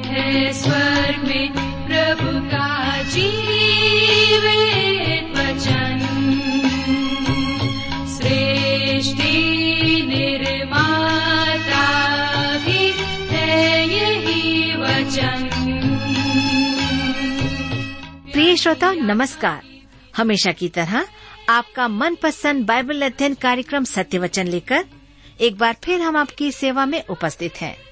है स्वर्ग में प्रभु का वचन। सृष्टि निर्माता भी है यही वचन। प्रिय श्रोता, नमस्कार। हमेशा की तरह आपका मनपसंद बाइबल अध्ययन कार्यक्रम सत्य वचन लेकर एक बार फिर हम आपकी सेवा में उपस्थित हैं।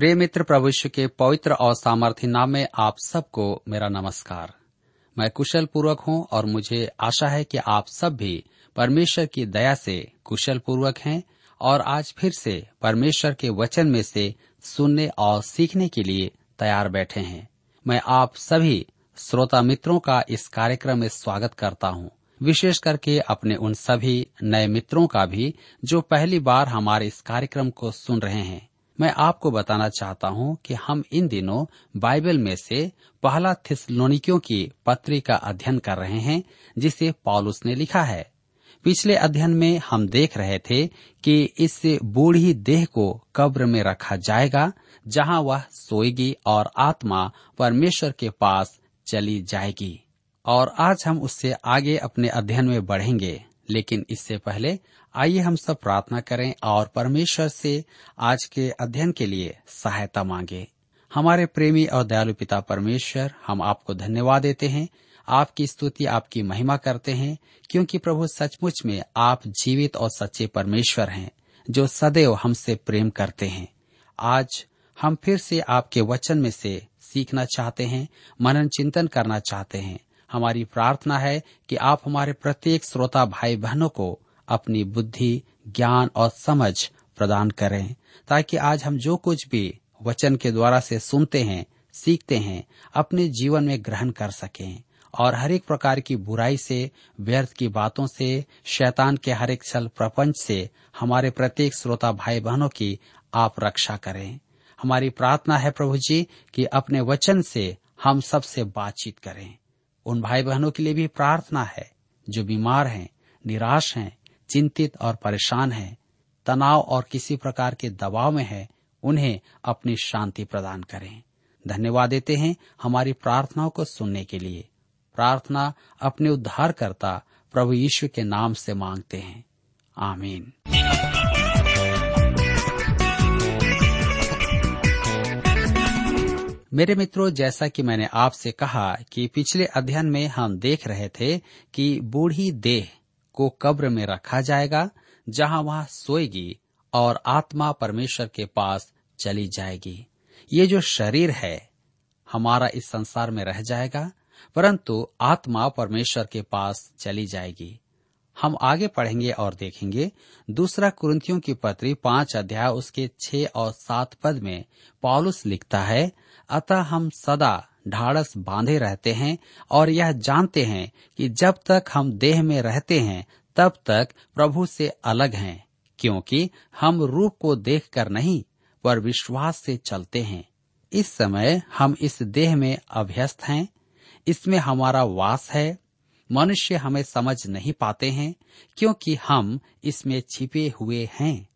प्रिय मित्र प्रभुष्य के पवित्र और सामर्थ्य नाम में आप सबको मेरा नमस्कार। मैं कुशल पूर्वक हूँ और मुझे आशा है कि आप सब भी परमेश्वर की दया से कुशल पूर्वक हैं और आज फिर से परमेश्वर के वचन में से सुनने और सीखने के लिए तैयार बैठे हैं। मैं आप सभी श्रोता मित्रों का इस कार्यक्रम में स्वागत करता हूँ। विशेष करके अपने उन सभी नए मित्रों का भी जो पहली बार हमारे इस कार्यक्रम को सुन रहे हैं। मैं आपको बताना चाहता हूँ कि हम इन दिनों बाइबल में से पहला थिसलोनिकियों की पत्री का अध्ययन कर रहे हैं, जिसे पॉलुस ने लिखा है। पिछले अध्ययन में हम देख रहे थे कि इस बूढ़ी देह को कब्र में रखा जाएगा, जहाँ वह सोएगी और आत्मा परमेश्वर के पास चली जाएगी। और आज हम उससे आगे अपने अध्ययन में बढ़ेंगे। लेकिन इससे पहले आइए हम सब प्रार्थना करें और परमेश्वर से आज के अध्ययन के लिए सहायता मांगे। हमारे प्रेमी और दयालु पिता परमेश्वर, हम आपको धन्यवाद देते हैं। आपकी स्तुति, आपकी महिमा करते हैं, क्योंकि प्रभु सचमुच में आप जीवित और सच्चे परमेश्वर हैं, जो सदैव हमसे प्रेम करते हैं। आज हम फिर से आपके वचन में से सीखना चाहते हैं, मनन चिंतन करना चाहते हैं। हमारी प्रार्थना है कि आप हमारे प्रत्येक श्रोता भाई बहनों को अपनी बुद्धि, ज्ञान और समझ प्रदान करें, ताकि आज हम जो कुछ भी वचन के द्वारा से सुनते हैं, सीखते हैं, अपने जीवन में ग्रहण कर सकें और हर एक प्रकार की बुराई से, व्यर्थ की बातों से, शैतान के हर एक छल प्रपंच से हमारे प्रत्येक श्रोता भाई बहनों की आप रक्षा करें। हमारी प्रार्थना है प्रभु जी कि अपने वचन से हम सबसे बातचीत करें। उन भाई बहनों के लिए भी प्रार्थना है। जो बीमार हैं, निराश हैं, चिंतित और परेशान हैं, तनाव और किसी प्रकार के दबाव में है, उन्हें अपनी शांति प्रदान करें। धन्यवाद देते हैं हमारी प्रार्थनाओं को सुनने के लिए। प्रार्थना अपने उद्धारकर्ता प्रभु यीशु के नाम से मांगते हैं। आमीन। मेरे मित्रों, जैसा कि मैंने आपसे कहा कि पिछले अध्ययन में हम देख रहे थे कि बूढ़ी देह को कब्र में रखा जाएगा, जहाँ वह सोएगी और आत्मा परमेश्वर के पास चली जाएगी। ये जो शरीर है, हमारा इस संसार में रह जाएगा, परंतु आत्मा परमेश्वर के पास चली जाएगी। हम आगे पढ़ेंगे और देखेंगे। दूसरा कुरुतियों की पत्री पाँच अध्याय उसके छह और सात पद में पॉलुस लिखता है अतः हम सदा ढाड़स बांधे रहते हैं और यह जानते हैं कि जब तक हम देह में रहते हैं, तब तक प्रभु से अलग हैं, क्योंकि हम रूप को देखकर नहीं, पर विश्वास से चलते हैं। इस समय हम इस देह में अभ्यस्त हैं। इसमें हमारा वास है। मनुष्य हमें समझ नहीं पाते हैं, क्योंकि हम इसमें छिपे हुए हैं।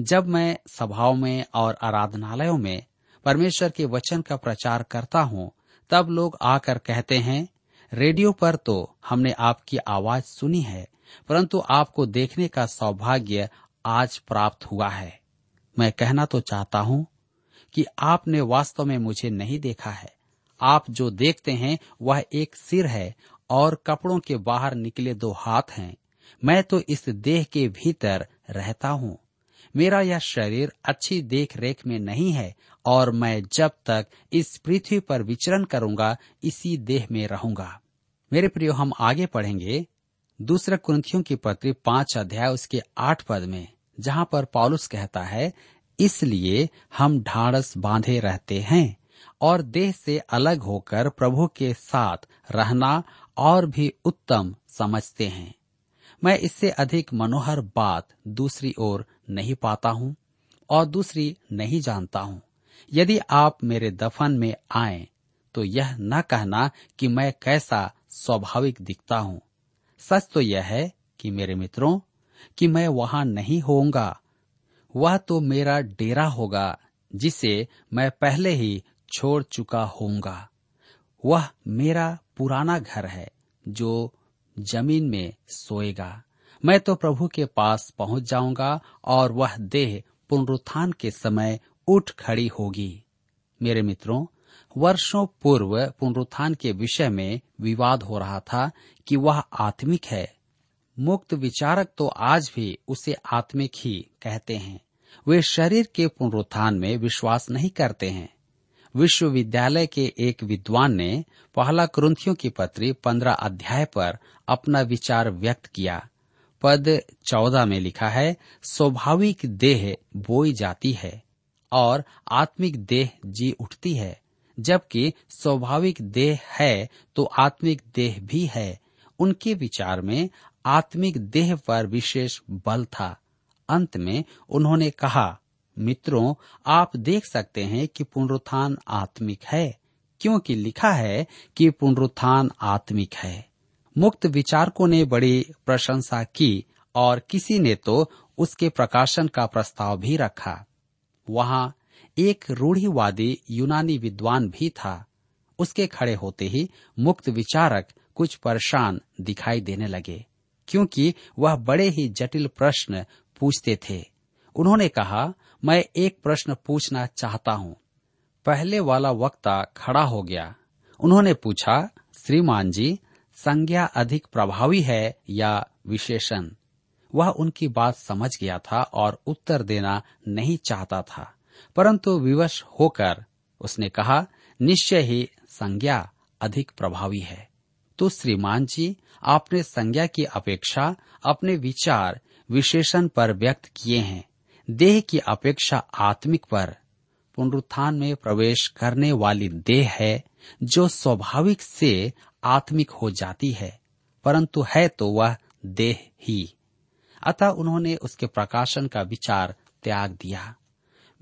जब मैं सभाओं में और आराधनालयों में परमेश्वर के वचन का प्रचार करता हूँ, तब लोग आकर कहते हैं, रेडियो पर तो हमने आपकी आवाज़ सुनी है, परंतु आपको देखने का सौभाग्य आज प्राप्त हुआ है। मैं कहना तो चाहता हूँ कि आपने वास्तव में मुझे नहीं देखा है। आप जो देखते हैं, वह एक सिर है और कपड़ों के बाहर निकले दो हाथ हैं। मैं तो इस देह के भीतर रहता हूँ। मेरा यह शरीर अच्छी देख रेख में नहीं है और मैं जब तक इस पृथ्वी पर विचरण करूँगा, इसी देह में रहूँगा। मेरे प्रियो, हम आगे पढ़ेंगे दूसरे कुंथियों की पत्री पाँच अध्याय उसके आठ पद में, जहाँ पर पॉलुस कहता है, इसलिए हम ढाड़स बांधे रहते हैं और देह से अलग होकर प्रभु के साथ रहना और भी उत्तम समझते हैं। मैं इससे अधिक मनोहर बात दूसरी ओर नहीं पाता हूँ और दूसरी नहीं जानता हूँ। यदि आप मेरे दफन में आए तो यह न कहना कि मैं कैसा स्वाभाविक दिखता हूँ। सच तो यह है कि मेरे मित्रों, कि मैं वहाँ नहीं होऊँगा। वह तो मेरा डेरा होगा, जिसे मैं पहले ही छोड़ चुका होऊँगा। वह मेरा पुराना घर है, जो ज़मीन में सोएगा। मैं तो प्रभु के पास पहुँच जाऊँगा और वह देह पुनरुत्थान के समय उठ खड़ी होगी। मेरे मित्रों, वर्षों पूर्व पुनरुत्थान के विषय में विवाद हो रहा था कि वह आत्मिक है। मुक्त विचारक तो आज भी उसे आत्मिक ही कहते हैं। वे शरीर के पुनरुत्थान में विश्वास नहीं करते हैं। विश्वविद्यालय के एक विद्वान ने पहला क्रंथियों की पत्री पंद्रह अध्याय पर अपना विचार व्यक्त किया। पद चौदह में लिखा है, स्वाभाविक देह बोई जाती है और आत्मिक देह जी उठती है। जबकि स्वाभाविक देह है तो आत्मिक देह भी है। उनके विचार में आत्मिक देह पर विशेष बल था। अंत में उन्होंने कहा मित्रों, आप देख सकते हैं कि पुनरुत्थान आत्मिक है, क्योंकि लिखा है कि पुनरुत्थान आत्मिक है। मुक्त विचारकों ने बड़ी प्रशंसा की और किसी ने तो उसके प्रकाशन का प्रस्ताव भी रखा। वहाँ एक रूढ़ीवादी यूनानी विद्वान भी था। उसके खड़े होते ही मुक्त विचारक कुछ परेशान दिखाई देने लगे, क्योंकि वह बड़े ही जटिल प्रश्न पूछते थे। उन्होंने कहा मैं एक प्रश्न पूछना चाहता हूँ। पहले वाला वक्ता खड़ा हो गया। उन्होंने पूछा, श्रीमान जी, संज्ञा अधिक प्रभावी है या विशेषण? वह उनकी बात समझ गया था और उत्तर देना नहीं चाहता था। परंतु विवश होकर उसने कहा, निश्चय ही संज्ञा अधिक प्रभावी है। तो श्रीमान जी, आपने संज्ञा की अपेक्षा, अपने विचार विशेषण पर व्यक्त किए हैं। देह की अपेक्षा आत्मिक पर पुनरुत्थान में प्रवेश करने वाली देह है, जो स्वाभाविक से आत्मिक हो जाती है, परंतु है तो वह देह ही। अतः उन्होंने उसके प्रकाशन का विचार त्याग दिया।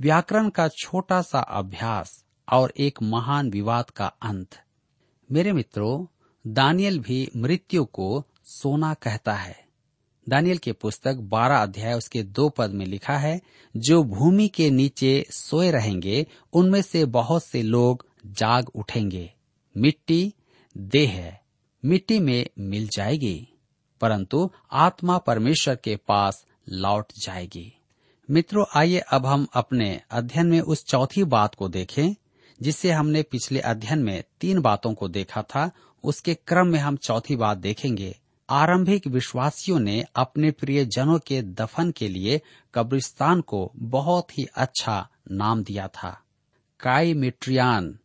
व्याकरण का छोटा सा अभ्यास और एक महान विवाद का अंत। मेरे मित्रों, दानियल भी मृत्यु को सोना कहता है। दानियल के पुस्तक बारह अध्याय उसके दो पद में लिखा है, जो भूमि के नीचे सोए रहेंगे, उनमें से बहुत से लोग जाग उठेंगे। मिट्टी देह है, मिट्टी में मिल जाएगी, परंतु आत्मा परमेश्वर के पास लौट जाएगी। मित्रों, आइए अब हम अपने अध्ययन में उस चौथी बात को देखें, जिससे हमने पिछले अध्ययन में तीन बातों को देखा था। उसके क्रम में हम चौथी बात देखेंगे। आरंभिक विश्वासियों ने अपने प्रिय जनों के दफन के लिए कब्रिस्तान को बहुत ही अच्छा नाम दिया था। काई मिट्रियान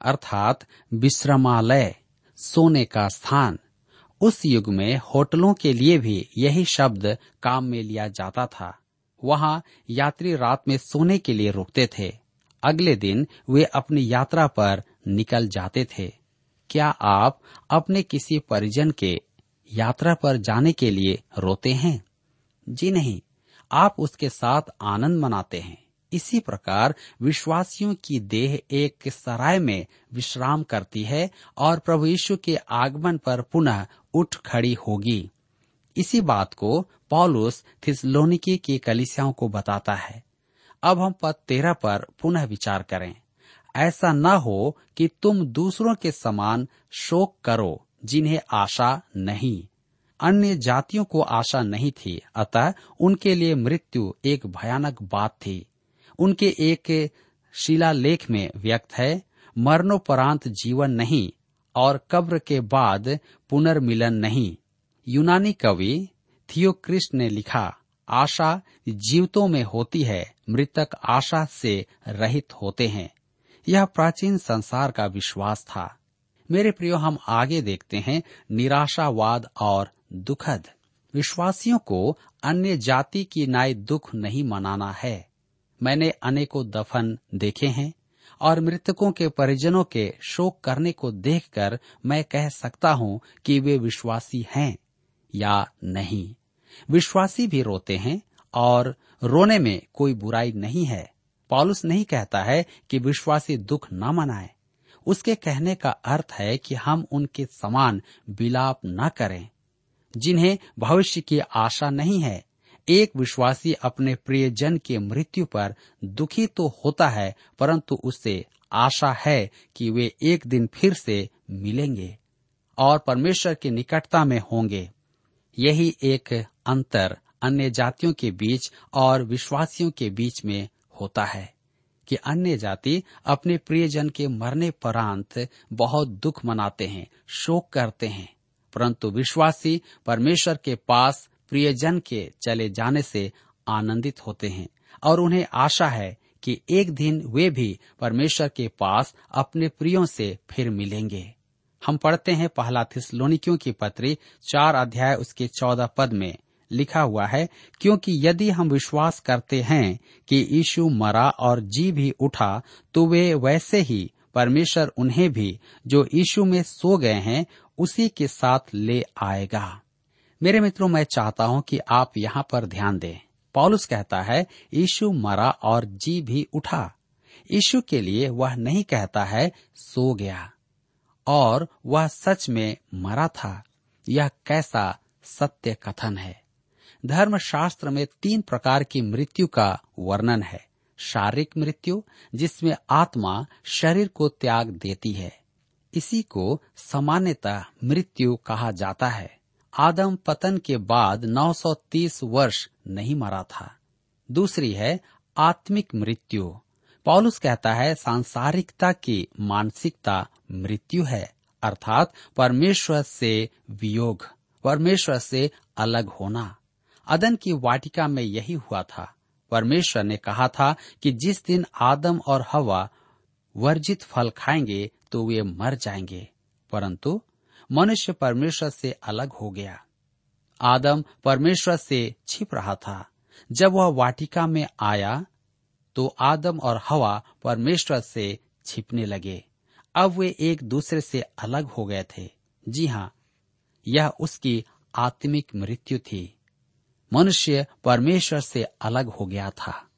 अर्थात विश्रमालय, सोने का स्थान। उस युग में होटलों के लिए भी यही शब्द काम में लिया जाता था। वहाँ यात्री रात में सोने के लिए रुकते थे। अगले दिन वे अपनी यात्रा पर निकल जाते थे। क्या आप अपने किसी परिजन के यात्रा पर जाने के लिए रोते हैं। जी नहीं, आप उसके साथ आनंद मनाते हैं। इसी प्रकार विश्वासियों की देह एक सराय में विश्राम करती है और प्रभु यीशु के आगमन पर पुनः उठ खड़ी होगी। इसी बात को पॉलुस थिसलोनिकी की कलिसियाओं को बताता है। अब हम पद तेरह पर पुनः विचार करें। ऐसा न हो कि तुम दूसरों के समान शोक करो। जिन्हें आशा नहीं। अन्य जातियों को आशा नहीं थी, अतः उनके लिए मृत्यु एक भयानक बात थी। उनके एक शिलालेख में व्यक्त है, मरणोपरांत जीवन नहीं और कब्र के बाद पुनर्मिलन नहीं। यूनानी कवि थियोक्रिस्ट ने लिखा, आशा जीवतों में होती है, मृतक आशा से रहित होते हैं। यह प्राचीन संसार का विश्वास था। मेरे प्रियो, हम आगे देखते हैं निराशावाद और दुखद। विश्वासियों को अन्य जाति की नाई दुख नहीं मनाना है। मैंने अनेकों दफन देखे हैं और मृतकों के परिजनों के शोक करने को देखकर मैं कह सकता हूँ कि वे विश्वासी हैं या नहीं। विश्वासी भी रोते हैं और रोने में कोई बुराई नहीं है। पॉलुस नहीं कहता है कि विश्वासी दुख न मनाए। उसके कहने का अर्थ है कि हम उनके समान विलाप न करें, जिन्हें भविष्य की आशा नहीं है। एक विश्वासी अपने प्रियजन के मृत्यु पर दुखी तो होता है, परंतु उससे आशा है कि वे एक दिन फिर से मिलेंगे और परमेश्वर की निकटता में होंगे। यही एक अंतर अन्य जातियों के बीच और विश्वासियों के बीच में होता है। कि अन्य जाति अपने प्रियजन के मरने परांत बहुत दुख मनाते हैं, शोक करते हैं। परंतु विश्वासी परमेश्वर के पास प्रियजन के चले जाने से आनंदित होते हैं और उन्हें आशा है कि एक दिन वे भी परमेश्वर के पास अपने प्रियों से फिर मिलेंगे। हम पढ़ते हैं पहला थिसलोनिकियों की पत्री चार अध्याय उसके चौदह पद में। लिखा हुआ है, क्योंकि यदि हम विश्वास करते हैं कि यीशु मरा और जी भी उठा तो वे वैसे ही परमेश्वर उन्हें भी, जो यीशु में सो गए हैं, उसी के साथ ले आएगा। मेरे मित्रों, मैं चाहता हूँ कि आप यहाँ पर ध्यान दें। पॉलुस कहता है, यीशु मरा और जी भी उठा। यीशु के लिए वह नहीं कहता है, सो गया। और वह सच में मरा था। यह कैसा सत्य कथन है। धर्मशास्त्र में तीन प्रकार की मृत्यु का वर्णन है। शारीरिक मृत्यु, जिसमें आत्मा शरीर को त्याग देती है। इसी को सामान्यतः मृत्यु कहा जाता है। आदम पतन के बाद 930 वर्ष नहीं मरा था। दूसरी है आत्मिक मृत्यु। पॉलुस कहता है, सांसारिकता की मानसिकता मृत्यु है, अर्थात परमेश्वर से वियोग, परमेश्वर से अलग होना। अदन की वाटिका में यही हुआ था। परमेश्वर ने कहा था कि जिस दिन आदम और हवा वर्जित फल खाएँगे तो वे मर जाएँगे। परंतु मनुष्य परमेश्वर से अलग हो गया। आदम परमेश्वर से छिप रहा था। जब वह वाटिका में आया तो आदम और हवा परमेश्वर से छिपने लगे। अब वे एक दूसरे से अलग हो गए थे। जी हाँ यह उसकी आत्मिक मृत्यु थी। मनुष्य परमेश्वर से अलग हो गया था।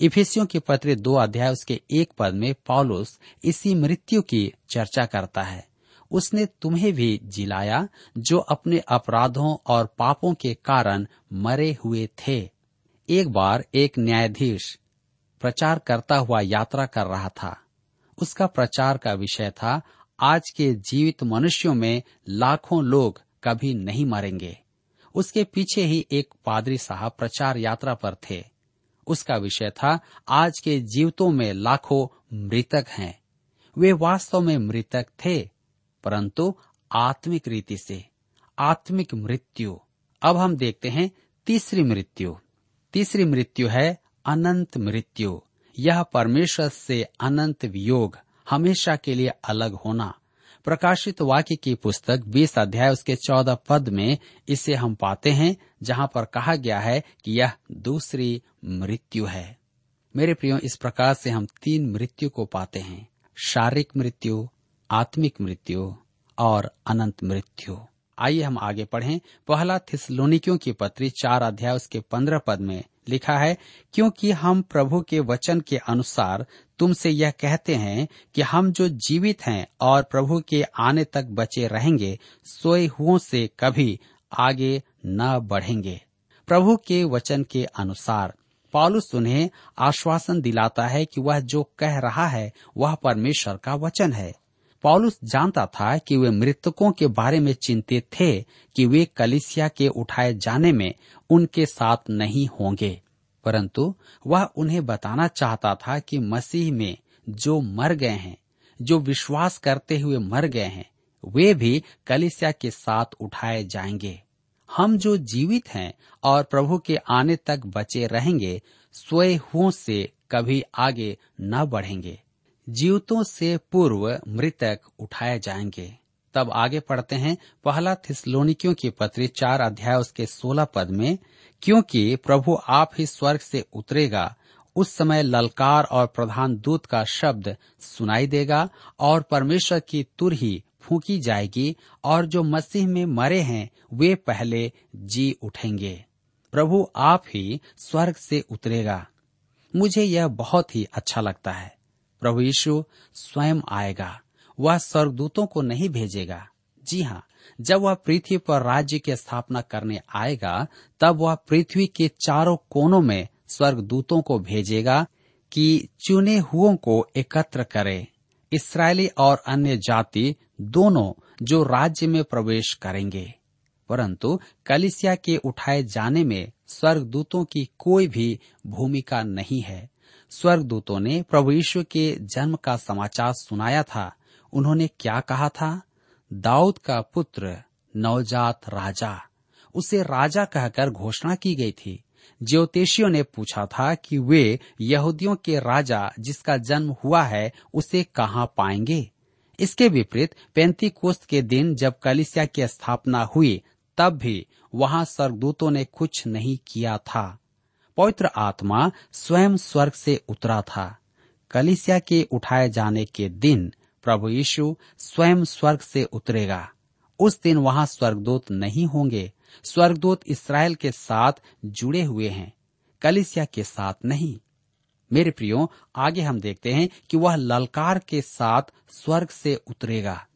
इफिसियों के पत्र दो अध्याय उसके एक पद में पॉलुस इसी मृत्यु की चर्चा करता है। उसने तुम्हें भी जिलाया जो अपने अपराधों और पापों के कारण मरे हुए थे। एक बार एक न्यायाधीश प्रचार करता हुआ यात्रा कर रहा था। उसका प्रचार का विषय था, आज के जीवित मनुष्यों में लाखों लोग कभी नहीं मरेंगे। उसके पीछे ही एक पादरी साहब प्रचार यात्रा पर थे। उसका विषय था, आज के जीवतों में लाखों मृतक हैं। वे वास्तव में मृतक थे, परंतु आत्मिक रीति से, आत्मिक मृत्यु। अब हम देखते हैं तीसरी मृत्यु। तीसरी मृत्यु है अनंत मृत्यु। यह परमेश्वर से अनंत वियोग, हमेशा के लिए अलग होना। प्रकाशित वाक्य की पुस्तक बीस अध्याय उसके चौदह पद में इसे हम पाते हैं, जहाँ पर कहा गया है कि यह दूसरी मृत्यु है। मेरे प्रियो, इस प्रकार से हम तीन मृत्यु को पाते हैं। शारीरिक मृत्यु, आत्मिक मृत्यु और अनंत मृत्यु। आइए हम आगे पढ़ें। पहला थिसलोनिकियों की पत्री चार अध्याय उसके पंद्रह पद में लिखा है, क्योंकि हम प्रभु के वचन के अनुसार तुमसे यह कहते हैं कि हम जो जीवित हैं और प्रभु के आने तक बचे रहेंगे, सोए हुओं से कभी आगे न बढ़ेंगे। प्रभु के वचन के अनुसार, पॉलुस उन्हें आश्वासन दिलाता है कि वह जो कह रहा है, वह परमेश्वर का वचन है। पॉलुस जानता था कि वे मृतकों के बारे में चिंतित थे कि वे कलिसिया के उठाए जाने में उनके साथ नहीं होंगे। परंतु वह उन्हें बताना चाहता था कि मसीह में जो मर गए हैं, जो विश्वास करते हुए मर गए हैं, वे भी कलिसिया के साथ उठाए जाएँगे। हम जो जीवित हैं और प्रभु के आने तक बचे रहेंगे स्वय से कभी आगे न बढ़ेंगे। जीवतों से पूर्व मृतक उठाए जाएँगे। तब आगे पढ़ते हैं, पहला थिसलोनिकियों की पत्री चार अध्याय उसके सोलह पद में क्योंकि प्रभु आप ही स्वर्ग से उतरेगा, उस समय ललकार और प्रधान दूत का शब्द सुनाई देगा और परमेश्वर की तुर ही फूकी जाएगी और जो मसीह में मरे हैं, वे पहले जी उठेंगे। प्रभु आप ही स्वर्ग से उतरेगा। मुझे यह बहुत ही अच्छा लगता है। प्रभु यीशु स्वयं आएगा, वह स्वर्गदूतों को नहीं भेजेगा। जी हाँ जब वह पृथ्वी पर राज्य की स्थापना करने आएगा, तब वह पृथ्वी के चारों कोनों में स्वर्गदूतों को भेजेगा कि चुने हुओं को एकत्र करे। इसराइली और अन्य जाति दोनों जो राज्य में प्रवेश करेंगे। परंतु कलिसिया के उठाए जाने में स्वर्गदूतों की कोई भी भूमिका नहीं है। स्वर्गदूतों ने प्रभु यीशु के जन्म का समाचार सुनाया था। उन्होंने क्या कहा था? दाऊद का पुत्र नवजात राजा। उसे राजा कहकर घोषणा की गई थी। ज्योतिषियों ने पूछा था कि वे यहूदियों के राजा जिसका जन्म हुआ है, उसे कहाँ पाएँगे? इसके विपरीत पैंती कोस्त के दिन जब कलिसिया की स्थापना हुई, तब भी वहाँ स्वर्गदूतों ने कुछ नहीं किया था। पवित्र आत्मा स्वयं स्वर्ग से उतरा था। कलिसिया के उठाए जाने के दिन प्रभु यीशु स्वयं स्वर्ग से उतरेगा। उस दिन वहाँ स्वर्गदूत नहीं होंगे। स्वर्गदूत इसराइल के साथ जुड़े हुए हैं, कलिसिया के साथ नहीं। मेरे प्रियो, आगे हम देखते हैं कि वह ललकार के साथ स्वर्ग से उतरेगा।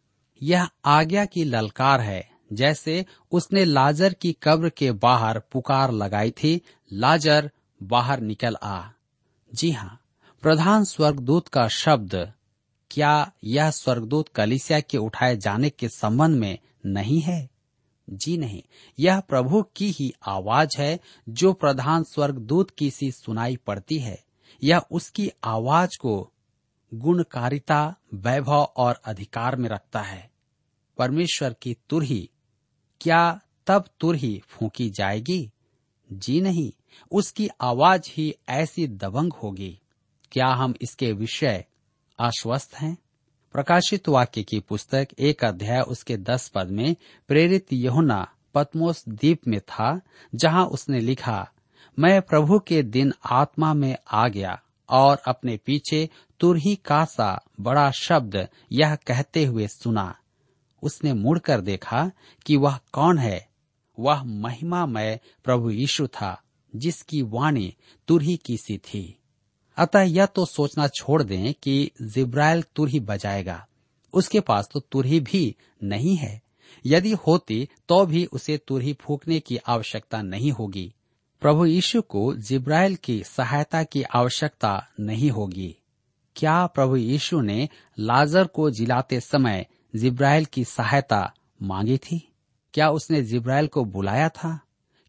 यह आज्ञा की ललकार है, जैसे उसने लाजर की कब्र के बाहर पुकार लगाई थी, लाजर बाहर निकल आ। जी हाँ प्रधान स्वर्गदूत का शब्द क्या यह स्वर्गदूत कलिसिया के उठाए जाने के संबंध में नहीं है? जी नहीं। यह प्रभु की ही आवाज़ है जो प्रधान स्वर्गदूत की सी सुनाई पड़ती है। यह उसकी आवाज़ को गुणकारिता, वैभव और अधिकार में रखता है। परमेश्वर की तुरही, क्या तब तुरही फूकी जाएगी? जी नहीं। उसकी आवाज़ ही ऐसी दबंग होगी। क्या हम इसके विषय आश्वस्त हैं। प्रकाशित वाक्य की पुस्तक, एक अध्याय, उसके दस पद में, प्रेरित यहुना पतमोस द्वीप में था, जहाँ उसने लिखा, मैं प्रभु के दिन आत्मा में आ गया और अपने पीछे तुरही का सा बड़ा शब्द यह कहते हुए सुना। उसने मुड़कर देखा कि वह कौन है। वह महिमामय प्रभु यीशु था, जिसकी वाणी तुरही की सी थी। अतः यह तो सोचना छोड़ दें कि जिब्राइल तुरही बजाएगा। उसके पास तो तुरही भी नहीं है। यदि होती तो भी उसे तुरही फूकने की आवश्यकता नहीं होगी। प्रभु यीशु को जिब्राइल की सहायता की आवश्यकता नहीं होगी। क्या प्रभु यीशु ने लाजर को जिलाते समय जिब्राइल की सहायता मांगी थी? क्या उसने जिब्राइल को बुलाया था?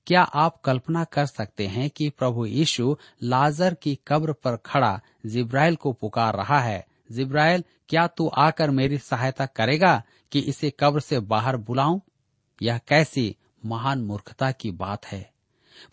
क्या आप कल्पना कर सकते हैं कि प्रभु यीशु लाजर की कब्र पर खड़ा जिब्राइल को पुकार रहा है? जिब्राइल, क्या तू आकर मेरी सहायता करेगा कि इसे कब्र से बाहर बुलाऊं? यह कैसी महान मूर्खता की बात है।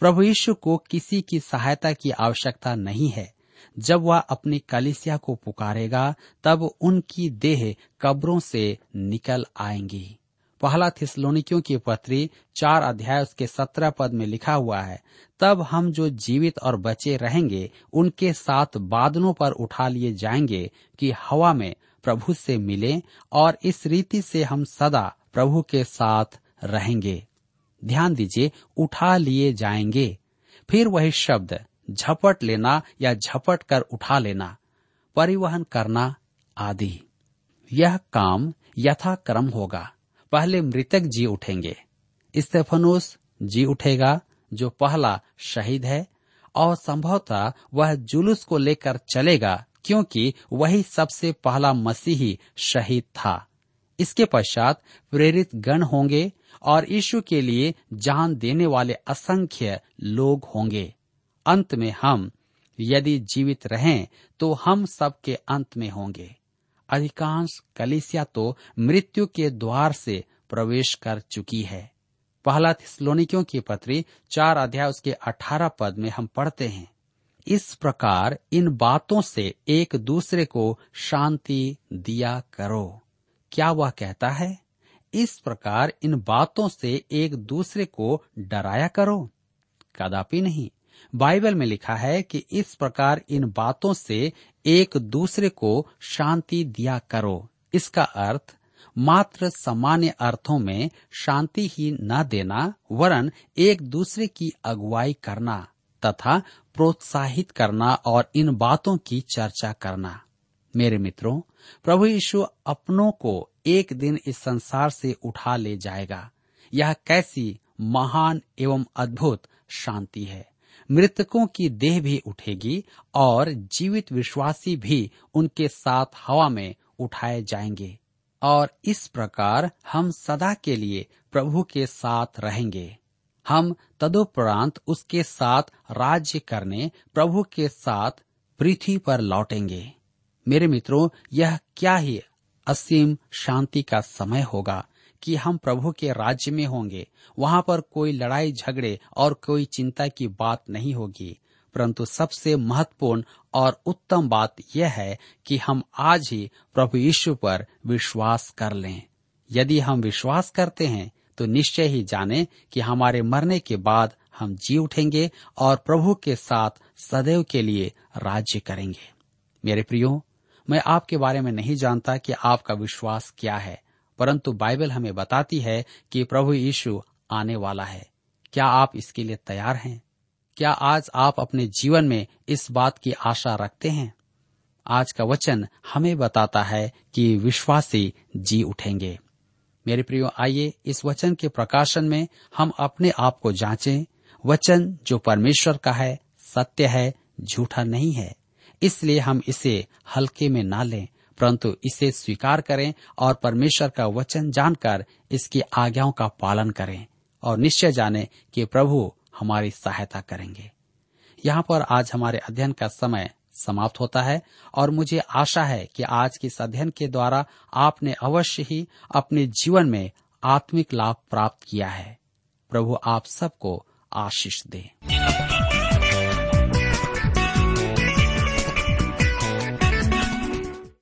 प्रभु यीशु को किसी की सहायता की आवश्यकता नहीं है। जब वह अपनी कलिसिया को पुकारेगा, तब उनकी देह कब्रों से निकल आएँगी। पहला थिसलोनिकियों की पत्री चार अध्याय उसके सत्रह पद में लिखा हुआ है, तब हम जो जीवित और बचे रहेंगे, उनके साथ बादलों पर उठा लिए जाएँगे कि हवा में प्रभु से मिले और इस रीति से हम सदा प्रभु के साथ रहेंगे। ध्यान दीजिए, उठा लिए जाएँगे। फिर वही शब्द, झपट लेना या झपट कर उठा लेना, परिवहन करना आदि। यह काम यथाक्रम होगा। पहले मृतक जी उठेंगे। स्टेफनोस जी उठेगा, जो पहला शहीद है, और संभवतः वह जुलूस को लेकर चलेगा, क्योंकि वही सबसे पहला मसीही शहीद था। इसके पश्चात प्रेरित गण होंगे, और यीशु के लिए जान देने वाले असंख्य लोग होंगे। अंत में हम, यदि जीवित रहें तो हम सबके अंत में होंगे। अधिकांश कलिसिया तो मृत्यु के द्वार से प्रवेश कर चुकी है। पहला थिस्लोनिकियों की पत्री चार अध्याय उसके अठारह पद में हम पढ़ते हैं। इस प्रकार इन बातों से एक दूसरे को शांति दिया करो। क्या वह कहता है? इस प्रकार इन बातों से एक दूसरे को डराया करो? कदापि नहीं। बाइबल में लिखा है कि इस प्रकार इन बातों से एक दूसरे को शांति दिया करो। इसका अर्थ, मात्र सामान्य अर्थों में शांति ही न देना, वरन एक दूसरे की अगुवाई करना, तथा प्रोत्साहित करना और इन बातों की चर्चा करना। मेरे मित्रों, प्रभु यीशु अपनों को एक दिन इस संसार से उठा ले जाएगा। यह कैसी महान एवं अद्भुत शांति है। मृतकों की देह भी उठेगी और जीवित विश्वासी भी उनके साथ हवा में उठाए जाएँगे। और इस प्रकार हम सदा के लिए प्रभु के साथ रहेंगे। हम तदुपरांत उसके साथ राज्य करने, प्रभु के साथ पृथ्वी पर लौटेंगे। मेरे मित्रों, यह क्या ही असीम शांति का समय होगा। कि हम प्रभु के राज्य में होंगे। वहाँ पर कोई लड़ाई झगड़े और कोई चिंता की बात नहीं होगी। परंतु सबसे महत्वपूर्ण और उत्तम बात यह है कि हम आज ही प्रभु यीशु पर विश्वास कर लें। यदि हम विश्वास करते हैं तो निश्चय ही जाने कि हमारे मरने के बाद हम जी उठेंगे और प्रभु के साथ सदैव के लिए राज्य करेंगे। मेरे प्रियो, मैं आपके बारे में नहीं जानता कि आपका विश्वास क्या है। परंतु बाइबल हमें बताती है कि प्रभु यीशु आने वाला है। क्या आप इसके लिए तैयार हैं? क्या आज आप अपने जीवन में इस बात की आशा रखते हैं? आज का वचन हमें बताता है कि विश्वासी जी उठेंगे। मेरे प्रियो, आइए इस वचन के प्रकाशन में हम अपने आप को जांचें। वचन जो परमेश्वर का है, सत्य है, झूठा नहीं है। इसलिए हम इसे हल्के में ना लें। परंतु इसे स्वीकार करें और परमेश्वर का वचन जानकर इसकी आज्ञाओं का पालन करें और निश्चय जाने कि प्रभु हमारी सहायता करेंगे। यहाँ पर आज हमारे अध्ययन का समय समाप्त होता है और मुझे आशा है कि आज के इस अध्ययन के द्वारा आपने अवश्य ही अपने जीवन में आत्मिक लाभ प्राप्त किया है। प्रभु आप सबको आशीष दे।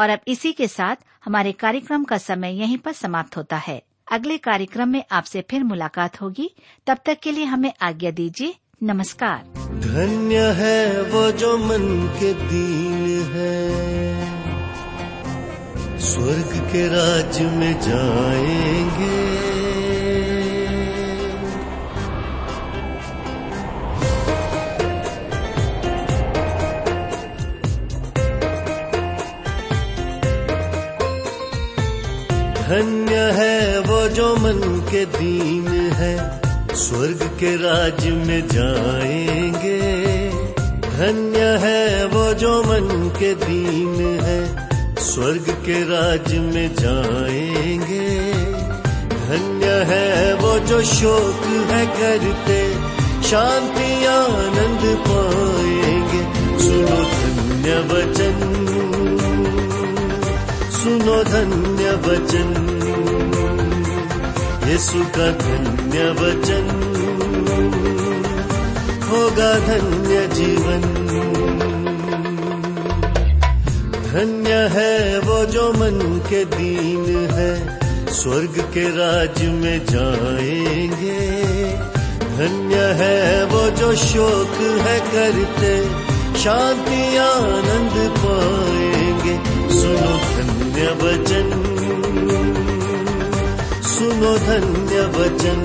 और अब इसी के साथ हमारे कार्यक्रम का समय यहीं पर समाप्त होता है। अगले कार्यक्रम में आपसे फिर मुलाकात होगी। तब तक के लिए हमें आज्ञा दीजिए। नमस्कार। धन्य है वो जो मन के दीन है। स्वर्ग के राज्य में जाएँगे। के दीन है, स्वर्ग के राज्य में जाएँगे। धन्य है वो जो मन के दीन है, स्वर्ग के राज में जाएँगे। धन्य है वो जो शोक है करते, शांति आनंद पाएँगे। सुनो धन्य वचन, सुनो धन्य वचन। यीशु का धन्य वचन होगा धन्य जीवन धन्य है वो जो मन के दीन है, स्वर्ग के राज में जाएँगे। धन्य है वो जो शोक है करते, शांति आनंद पाएँगे। सुनो धन्य वचन सुनो धन्य वचन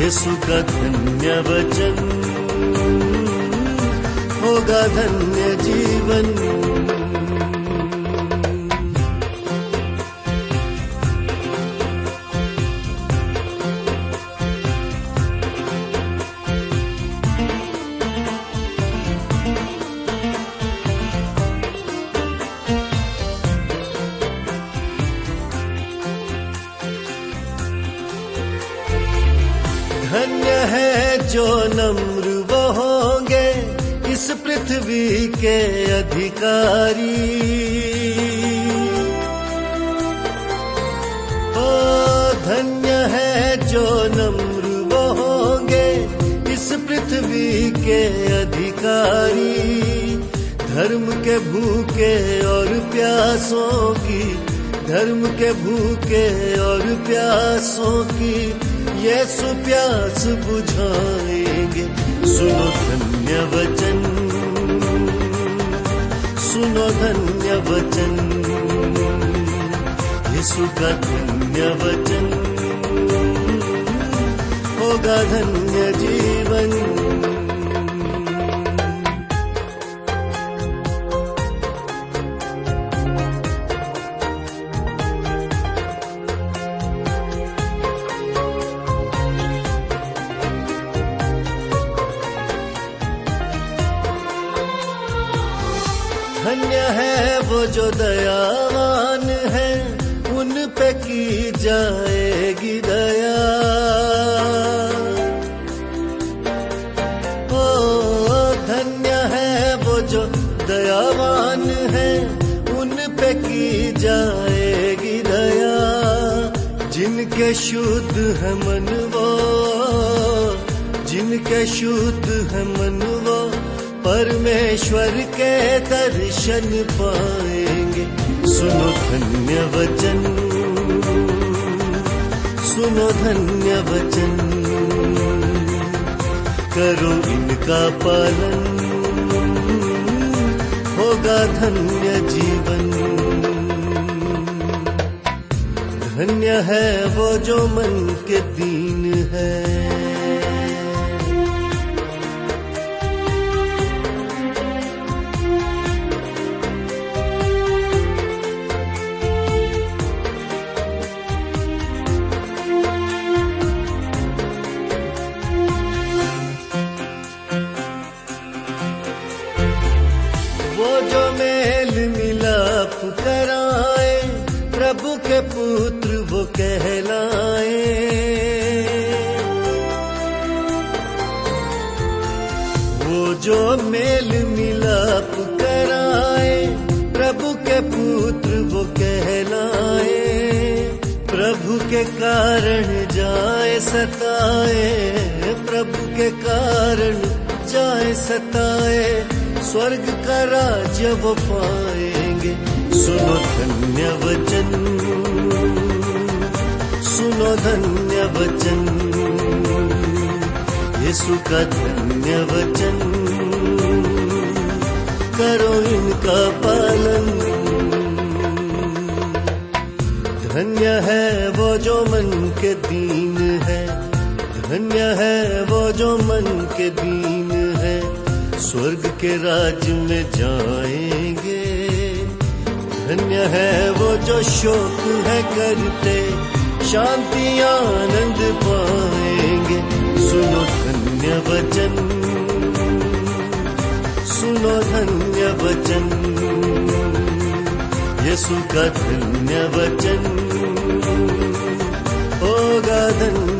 यीशु का धन्य वचन होगा धन्य जीवन। जो नम्र वो होंगे इस पृथ्वी के अधिकारी। ओ, धन्य है जो नम्र वो होंगे इस पृथ्वी के अधिकारी। धर्म के भूखे और प्यासों की, धर्म के भूखे और प्यासों की यीशु प्यास बुझाएँगे। सुनो धन्य वचन। सुनो धन्य वचन। यीशु का धन्य वचन। होगा धन्य जीवन। वो जो दयावान है, उन पे की जाएगी दया। ओ, धन्य है वो जो दयावान है, उन पे की जाएगी दया। जिनके शुद्ध है मन वो, जिनके शुद्ध है मन वो, परमेश्वर के दर्शन पाएँगे। सुनो धन्य वचन। सुनो धन्य वचन। करो इनका पालन। होगा धन्य जीवन। धन्य है वो जो मन के दीन है। कहलाए। वो जो मेल मिलाप कराए, प्रभु के पुत्र वो कहलाए। प्रभु के कारण जाए सताए, प्रभु के कारण जाए सताए। स्वर्ग का राज्य वो पाएँगे। सुनो धन्य वचन। सुनो धन्य वचन। यीशु का धन्य वचन। करो इनका पालन। धन्य है वो जो मन के दीन है। धन्य है वो जो मन के दीन है। स्वर्ग के राज में जाएँगे। धन्य है वो जो शोक है करते। शांति आनंद पाएँगे। सुनो धन्य वचन। सुनो धन्य वचन। यीशु का धन्य वचन। होगा धन्य